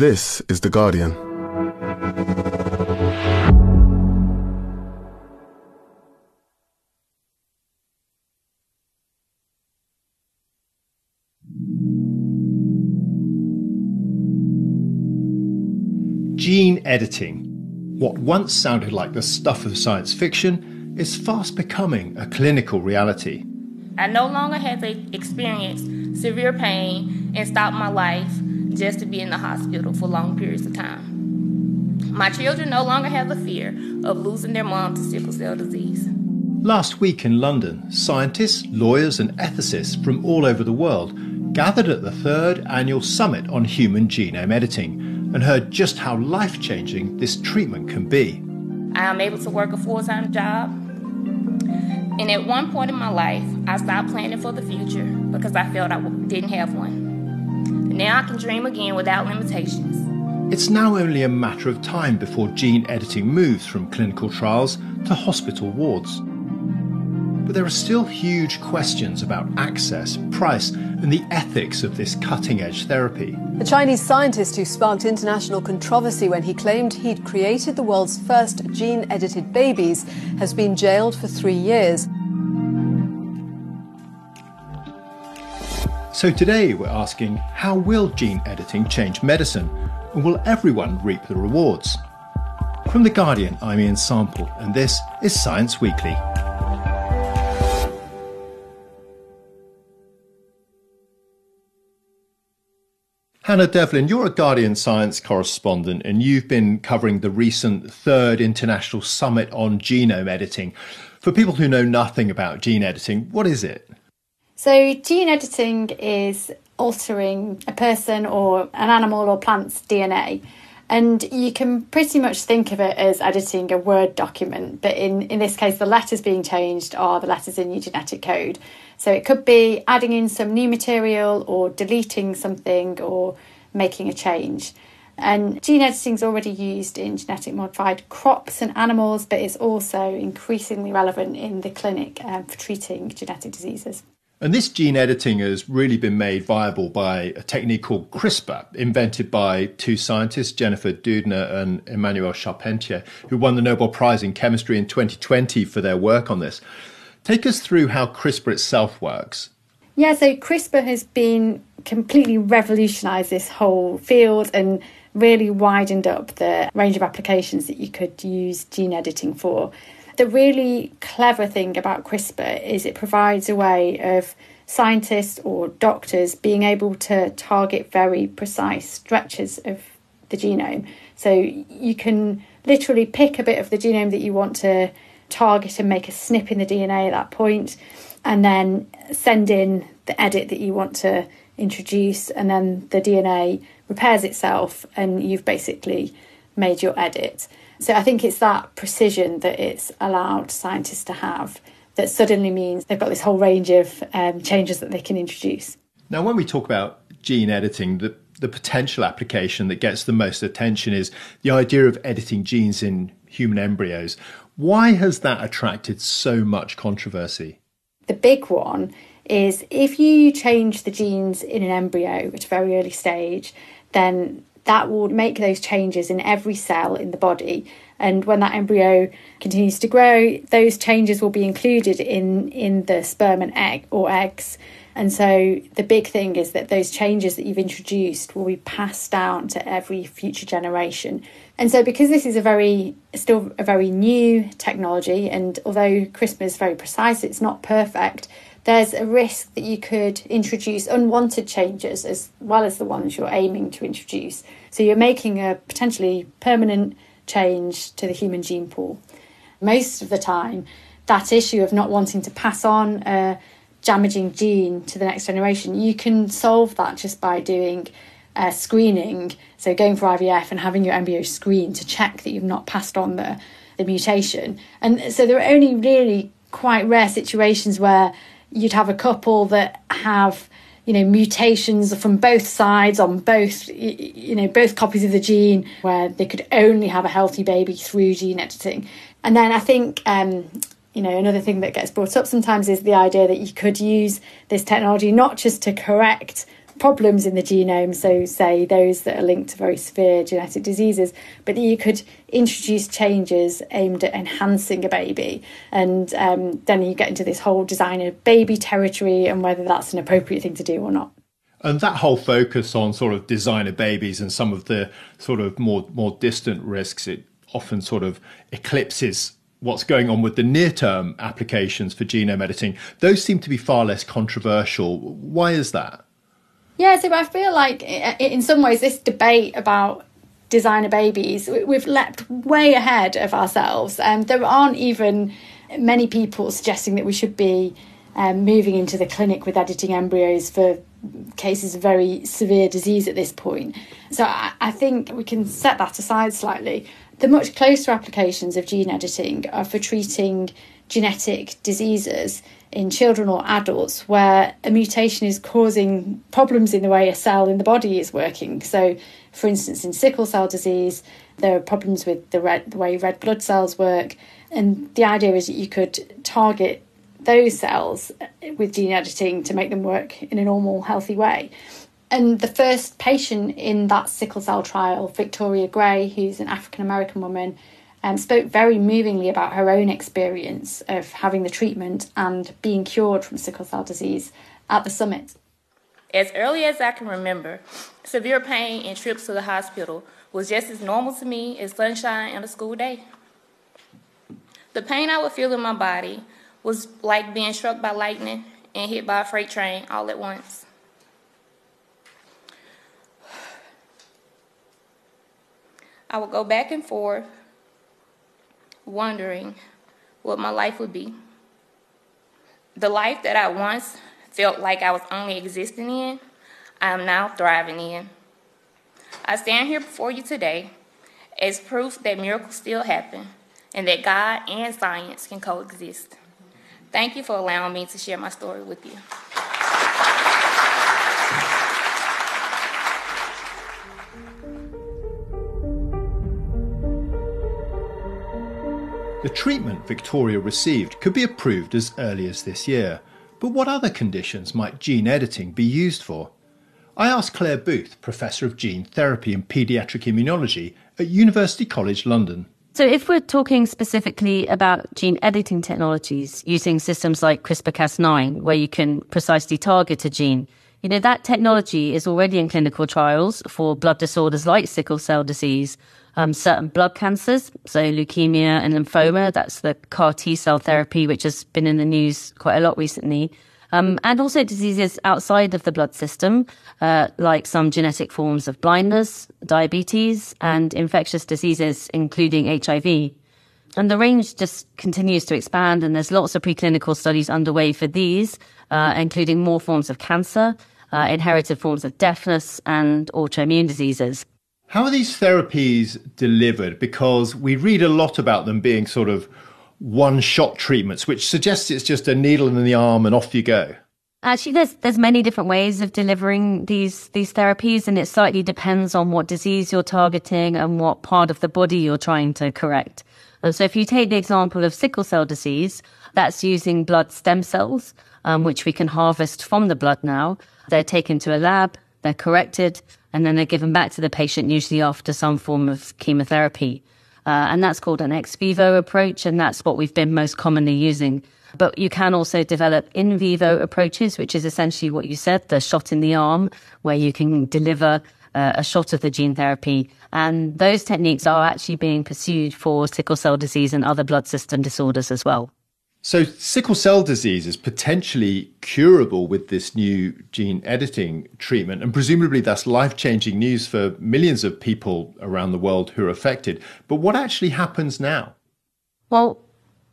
This is The Guardian. Gene editing. What once sounded like the stuff of science fiction is fast becoming a clinical reality. I no longer have to experience severe pain and stop my life just to be in the hospital for long periods of time. My children no longer have the fear of losing their mom to sickle cell disease. Last week in London, scientists, lawyers, and ethicists from all over the world gathered at the third annual Summit on Human Genome Editing and heard just how life changing this treatment can be. I am able to work a full time job. And at one point in my life, I stopped planning for the future because I felt I didn't have one. Now I can dream again without limitations. It's now only a matter of time before gene editing moves from clinical trials to hospital wards. But there are still huge questions about access, price, and the ethics of this cutting edge therapy. The Chinese scientist who sparked international controversy when he claimed he'd created the world's first gene edited babies has been jailed for three years. So today we're asking how will gene editing change medicine? And will everyone reap the rewards? From The Guardian, I'm Ian Sample, and this is Science Weekly. Hannah Devlin, you're a Guardian science correspondent and you've been covering the recent third international summit on genome editing. For people who know nothing about gene editing, what is it? So, gene editing is altering a person or an animal or plant's DNA. And you can pretty much think of it as editing a Word document, but in, in this case, the letters being changed are the letters in your genetic code. So it could be adding in some new material or deleting something or making a change. And gene editing is already used in genetic modified crops and animals, but it's also increasingly relevant in the clinic um, for treating genetic diseases. And this gene editing has really been made viable by a technique called CRISPR, invented by two scientists, Jennifer Doudna and Emmanuelle Charpentier, who won the Nobel Prize in Chemistry in 2020 for their work on this. Take us through how CRISPR itself works. Yeah, so CRISPR has been completely revolutionised this whole field and really widened up the range of applications that you could use gene editing for. The really clever thing about CRISPR is it provides a way of scientists or doctors being able to target very precise stretches of the genome. So you can literally pick a bit of the genome that you want to target and make a snip in the DNA at that point, and then send in the edit that you want to introduce, and then the DNA repairs itself, and you've basically made your edit. So I think it's that precision that it's allowed scientists to have that suddenly means they've got this whole range of um, changes that they can introduce. Now, when we talk about gene editing, the the potential application that gets the most attention is the idea of editing genes in human embryos. Why has that attracted so much controversy? The big one is if you change the genes in an embryo at a very early stage, then that will make those changes in every cell in the body. And when that embryo continues to grow, those changes will be included in, in the sperm and egg or eggs. And so the big thing is that those changes that you've introduced will be passed down to every future generation. And so because this is a very still a very new technology and although CRISPR is very precise, it's not perfect, there's a risk that you could introduce unwanted changes as well as the ones you're aiming to introduce. So you're making a potentially permanent change to the human gene pool. Most of the time, that issue of not wanting to pass on a damaging gene to the next generation, you can solve that just by doing uh, screening. So going for IVF and having your embryo screened to check that you've not passed on the, the mutation. And so there are only really quite rare situations where you'd have a couple that have you know mutations from both sides on both you know both copies of the gene where they could only have a healthy baby through gene editing. And then i think um, you know, another thing that gets brought up sometimes is the idea that you could use this technology not just to correct problems in the genome, so say those that are linked to very severe genetic diseases, but that you could introduce changes aimed at enhancing a baby. And um, then you get into this whole design of baby territory and whether that's an appropriate thing to do or not. And that whole focus on sort of designer babies and some of the sort of more more distant risks, it often sort of eclipses what's going on with the near term applications for genome editing. Those seem to be far less controversial. Why is that? Yeah, so I feel like in some ways this debate about designer babies, we've leapt way ahead of ourselves. And um, there aren't even many people suggesting that we should be um, moving into the clinic with editing embryos for cases of very severe disease at this point. So I, I think we can set that aside slightly. The much closer applications of gene editing are for treating genetic diseases in children or adults where a mutation is causing problems in the way a cell in the body is working. So, for instance, in sickle cell disease, there are problems with the, red, the way red blood cells work. And the idea is that you could target those cells eh, with gene editing to make them work in a normal, healthy way. And the first patient in that sickle cell trial, Victoria Gray, who's an African American woman, um, spoke very movingly about her own experience of having the treatment and being cured from sickle cell disease at the summit. As early as I can remember, severe pain and trips to the hospital was just as normal to me as sunshine on a school day. The pain I would feel in my body was like being struck by lightning and hit by a freight train all at once. I would go back and forth wondering what my life would be. The life that I once felt like I was only existing in, I am now thriving in. I stand here before you today as proof that miracles still happen and that God and science can coexist. Thank you for allowing me to share my story with you. The treatment Victoria received could be approved as early as this year, but what other conditions might gene editing be used for? I asked Claire Booth, Professor of Gene Therapy and Paediatric Immunology at University College London. So, if we're talking specifically about gene editing technologies using systems like CRISPR Cas9, where you can precisely target a gene, you know, that technology is already in clinical trials for blood disorders like sickle cell disease, um, certain blood cancers, so leukemia and lymphoma. That's the CAR T cell therapy, which has been in the news quite a lot recently. Um, and also diseases outside of the blood system, uh, like some genetic forms of blindness, diabetes, and infectious diseases, including HIV. And the range just continues to expand, and there's lots of preclinical studies underway for these, uh, including more forms of cancer, uh, inherited forms of deafness, and autoimmune diseases. How are these therapies delivered? Because we read a lot about them being sort of one shot treatments, which suggests it's just a needle in the arm and off you go. Actually, there's there's many different ways of delivering these these therapies, and it slightly depends on what disease you're targeting and what part of the body you're trying to correct. And so, if you take the example of sickle cell disease, that's using blood stem cells, um, which we can harvest from the blood now. They're taken to a lab, they're corrected, and then they're given back to the patient, usually after some form of chemotherapy. Uh, and that's called an ex vivo approach, and that's what we've been most commonly using. But you can also develop in vivo approaches, which is essentially what you said, the shot in the arm, where you can deliver uh, a shot of the gene therapy. And those techniques are actually being pursued for sickle cell disease and other blood system disorders as well. So, sickle cell disease is potentially curable with this new gene editing treatment, and presumably that's life changing news for millions of people around the world who are affected. But what actually happens now? Well,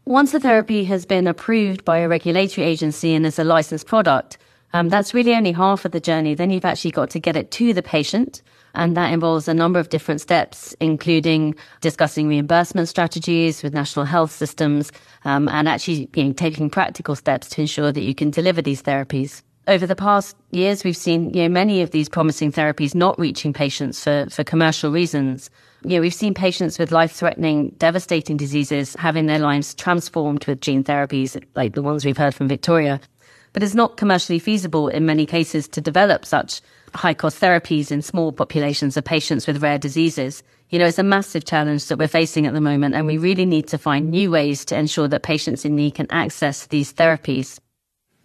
once the therapy has been approved by a regulatory agency and is a licensed product, um, that's really only half of the journey. Then you've actually got to get it to the patient. And that involves a number of different steps, including discussing reimbursement strategies with national health systems um, and actually you know, taking practical steps to ensure that you can deliver these therapies. Over the past years, we've seen you know, many of these promising therapies not reaching patients for, for commercial reasons. You know, we've seen patients with life-threatening, devastating diseases having their lives transformed with gene therapies, like the ones we've heard from Victoria. but it's not commercially feasible in many cases to develop such high cost therapies in small populations of patients with rare diseases. You know, it's a massive challenge that we're facing at the moment, and we really need to find new ways to ensure that patients in need can access these therapies.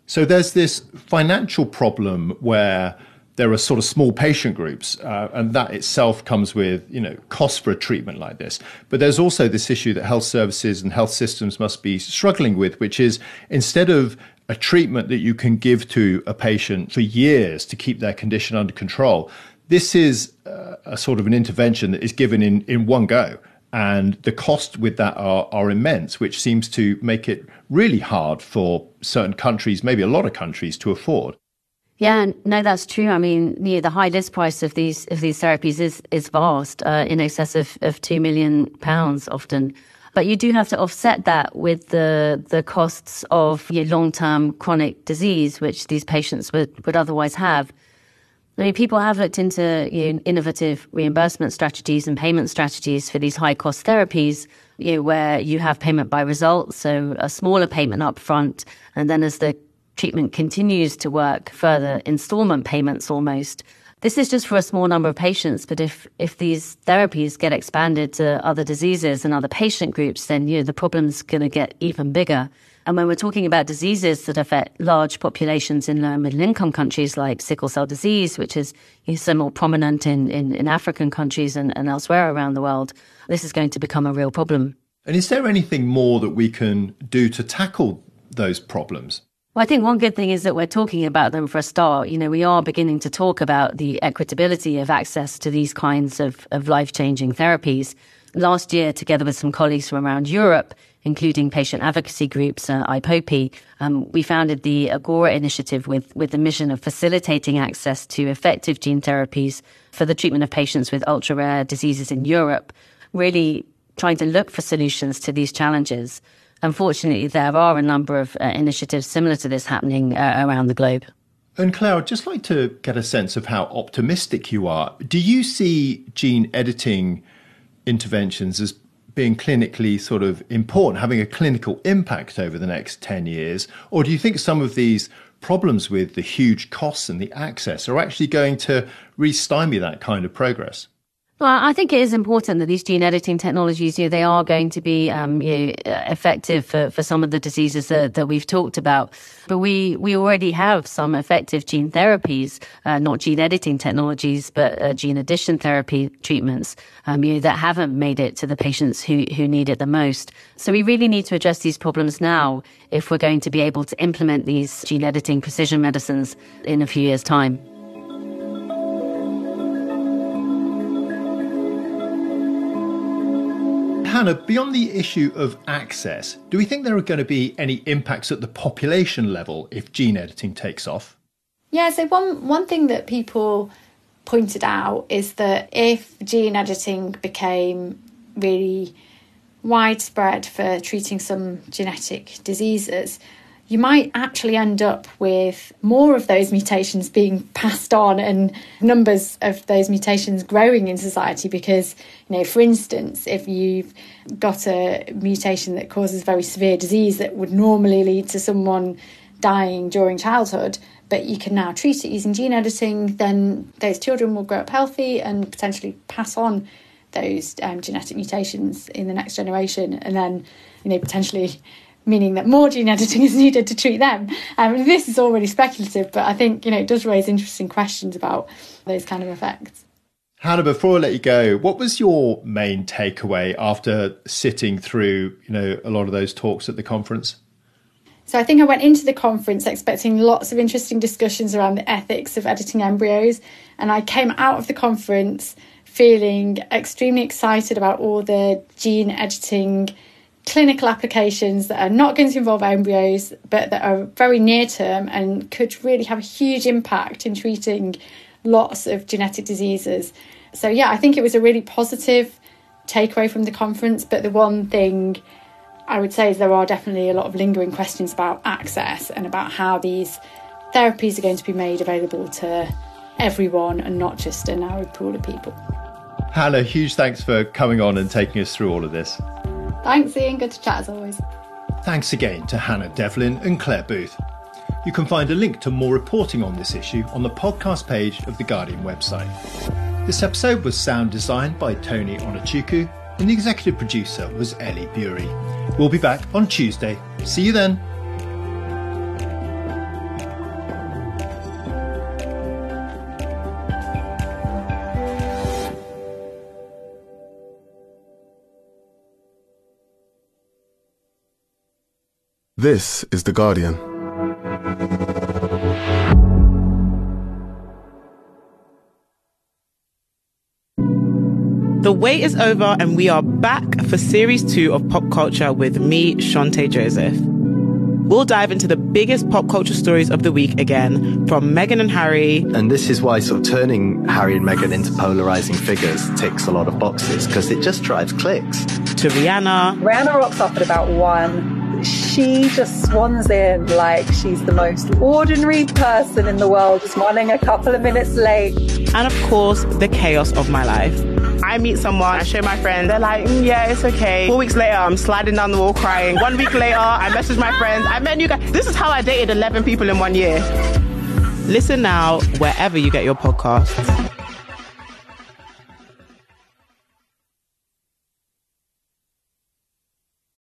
So there's this financial problem where there are sort of small patient groups, uh, and that itself comes with you know cost for a treatment like this. But there's also this issue that health services and health systems must be struggling with, which is instead of a treatment that you can give to a patient for years to keep their condition under control, this is uh, a sort of an intervention that is given in in one go. And the costs with that are, are immense, which seems to make it really hard for certain countries, maybe a lot of countries, to afford. Yeah, no, that's true. I mean, yeah, the high list price of these of these therapies is is vast, uh, in excess of, of two million pounds often. But you do have to offset that with the the costs of your long term chronic disease, which these patients would, would otherwise have. I mean, people have looked into you know, innovative reimbursement strategies and payment strategies for these high cost therapies, you know, where you have payment by results, so a smaller payment up front, and then as the treatment continues to work, further installment payments almost. This is just for a small number of patients, but if, if these therapies get expanded to other diseases and other patient groups, then you know, the problem's going to get even bigger. And when we're talking about diseases that affect large populations in low and middle income countries like sickle cell disease, which is know, so more prominent in, in, in African countries and, and elsewhere around the world, this is going to become a real problem. And is there anything more that we can do to tackle those problems? Well, I think one good thing is that we're talking about them for a start. You know, we are beginning to talk about the equitability of access to these kinds of, of life changing therapies. Last year, together with some colleagues from around Europe, including patient advocacy groups, uh, IPOPI, um, we founded the Agora initiative with, with the mission of facilitating access to effective gene therapies for the treatment of patients with ultra rare diseases in Europe, really trying to look for solutions to these challenges. Unfortunately, there are a number of uh, initiatives similar to this happening uh, around the globe. And Claire, I'd just like to get a sense of how optimistic you are. Do you see gene editing interventions as being clinically sort of important, having a clinical impact over the next 10 years? Or do you think some of these problems with the huge costs and the access are actually going to re stymie that kind of progress? Well, I think it is important that these gene editing technologies, you know, they are going to be um, you know, effective for, for some of the diseases that, that we've talked about. But we, we already have some effective gene therapies, uh, not gene editing technologies, but uh, gene addition therapy treatments um, you know, that haven't made it to the patients who, who need it the most. So we really need to address these problems now if we're going to be able to implement these gene editing precision medicines in a few years' time. Hannah, beyond the issue of access, do we think there are going to be any impacts at the population level if gene editing takes off? Yeah, so one, one thing that people pointed out is that if gene editing became really widespread for treating some genetic diseases, you might actually end up with more of those mutations being passed on and numbers of those mutations growing in society because you know for instance if you've got a mutation that causes very severe disease that would normally lead to someone dying during childhood but you can now treat it using gene editing then those children will grow up healthy and potentially pass on those um, genetic mutations in the next generation and then you know potentially meaning that more gene editing is needed to treat them. Um, this is already speculative, but I think you know it does raise interesting questions about those kind of effects. Hannah, before I let you go, what was your main takeaway after sitting through you know a lot of those talks at the conference? So I think I went into the conference expecting lots of interesting discussions around the ethics of editing embryos, and I came out of the conference feeling extremely excited about all the gene editing clinical applications that are not going to involve embryos but that are very near term and could really have a huge impact in treating lots of genetic diseases. So, yeah, I think it was a really positive takeaway from the conference. But the one thing I would say is there are definitely a lot of lingering questions about access and about how these therapies are going to be made available to everyone and not just a narrow pool of people. Hannah, huge thanks for coming on and taking us through all of this. Thanks, Ian. Good to chat as always. Thanks again to Hannah Devlin and Claire Booth. You can find a link to more reporting on this issue on the podcast page of the Guardian website. This episode was sound designed by Tony Onuchukwu, and the executive producer was Ellie Bury. We'll be back on Tuesday. See you then. This is The Guardian. The wait is over, and we are back for series two of Pop Culture with me, Shante Joseph. We'll dive into the biggest pop culture stories of the week again, from Meghan and Harry. And this is why sort of turning Harry and Meghan into polarizing figures ticks a lot of boxes, because it just drives clicks. To Rihanna. Rihanna rocks up at about one she just swans in like she's the most ordinary person in the world, just running a couple of minutes late. And of course, the chaos of my life. I meet someone, I show my friend, they're like, mm, yeah, it's okay. Four weeks later, I'm sliding down the wall crying. One week later, I message my friends, I met you guys. This is how I dated 11 people in one year. Listen now, wherever you get your podcasts.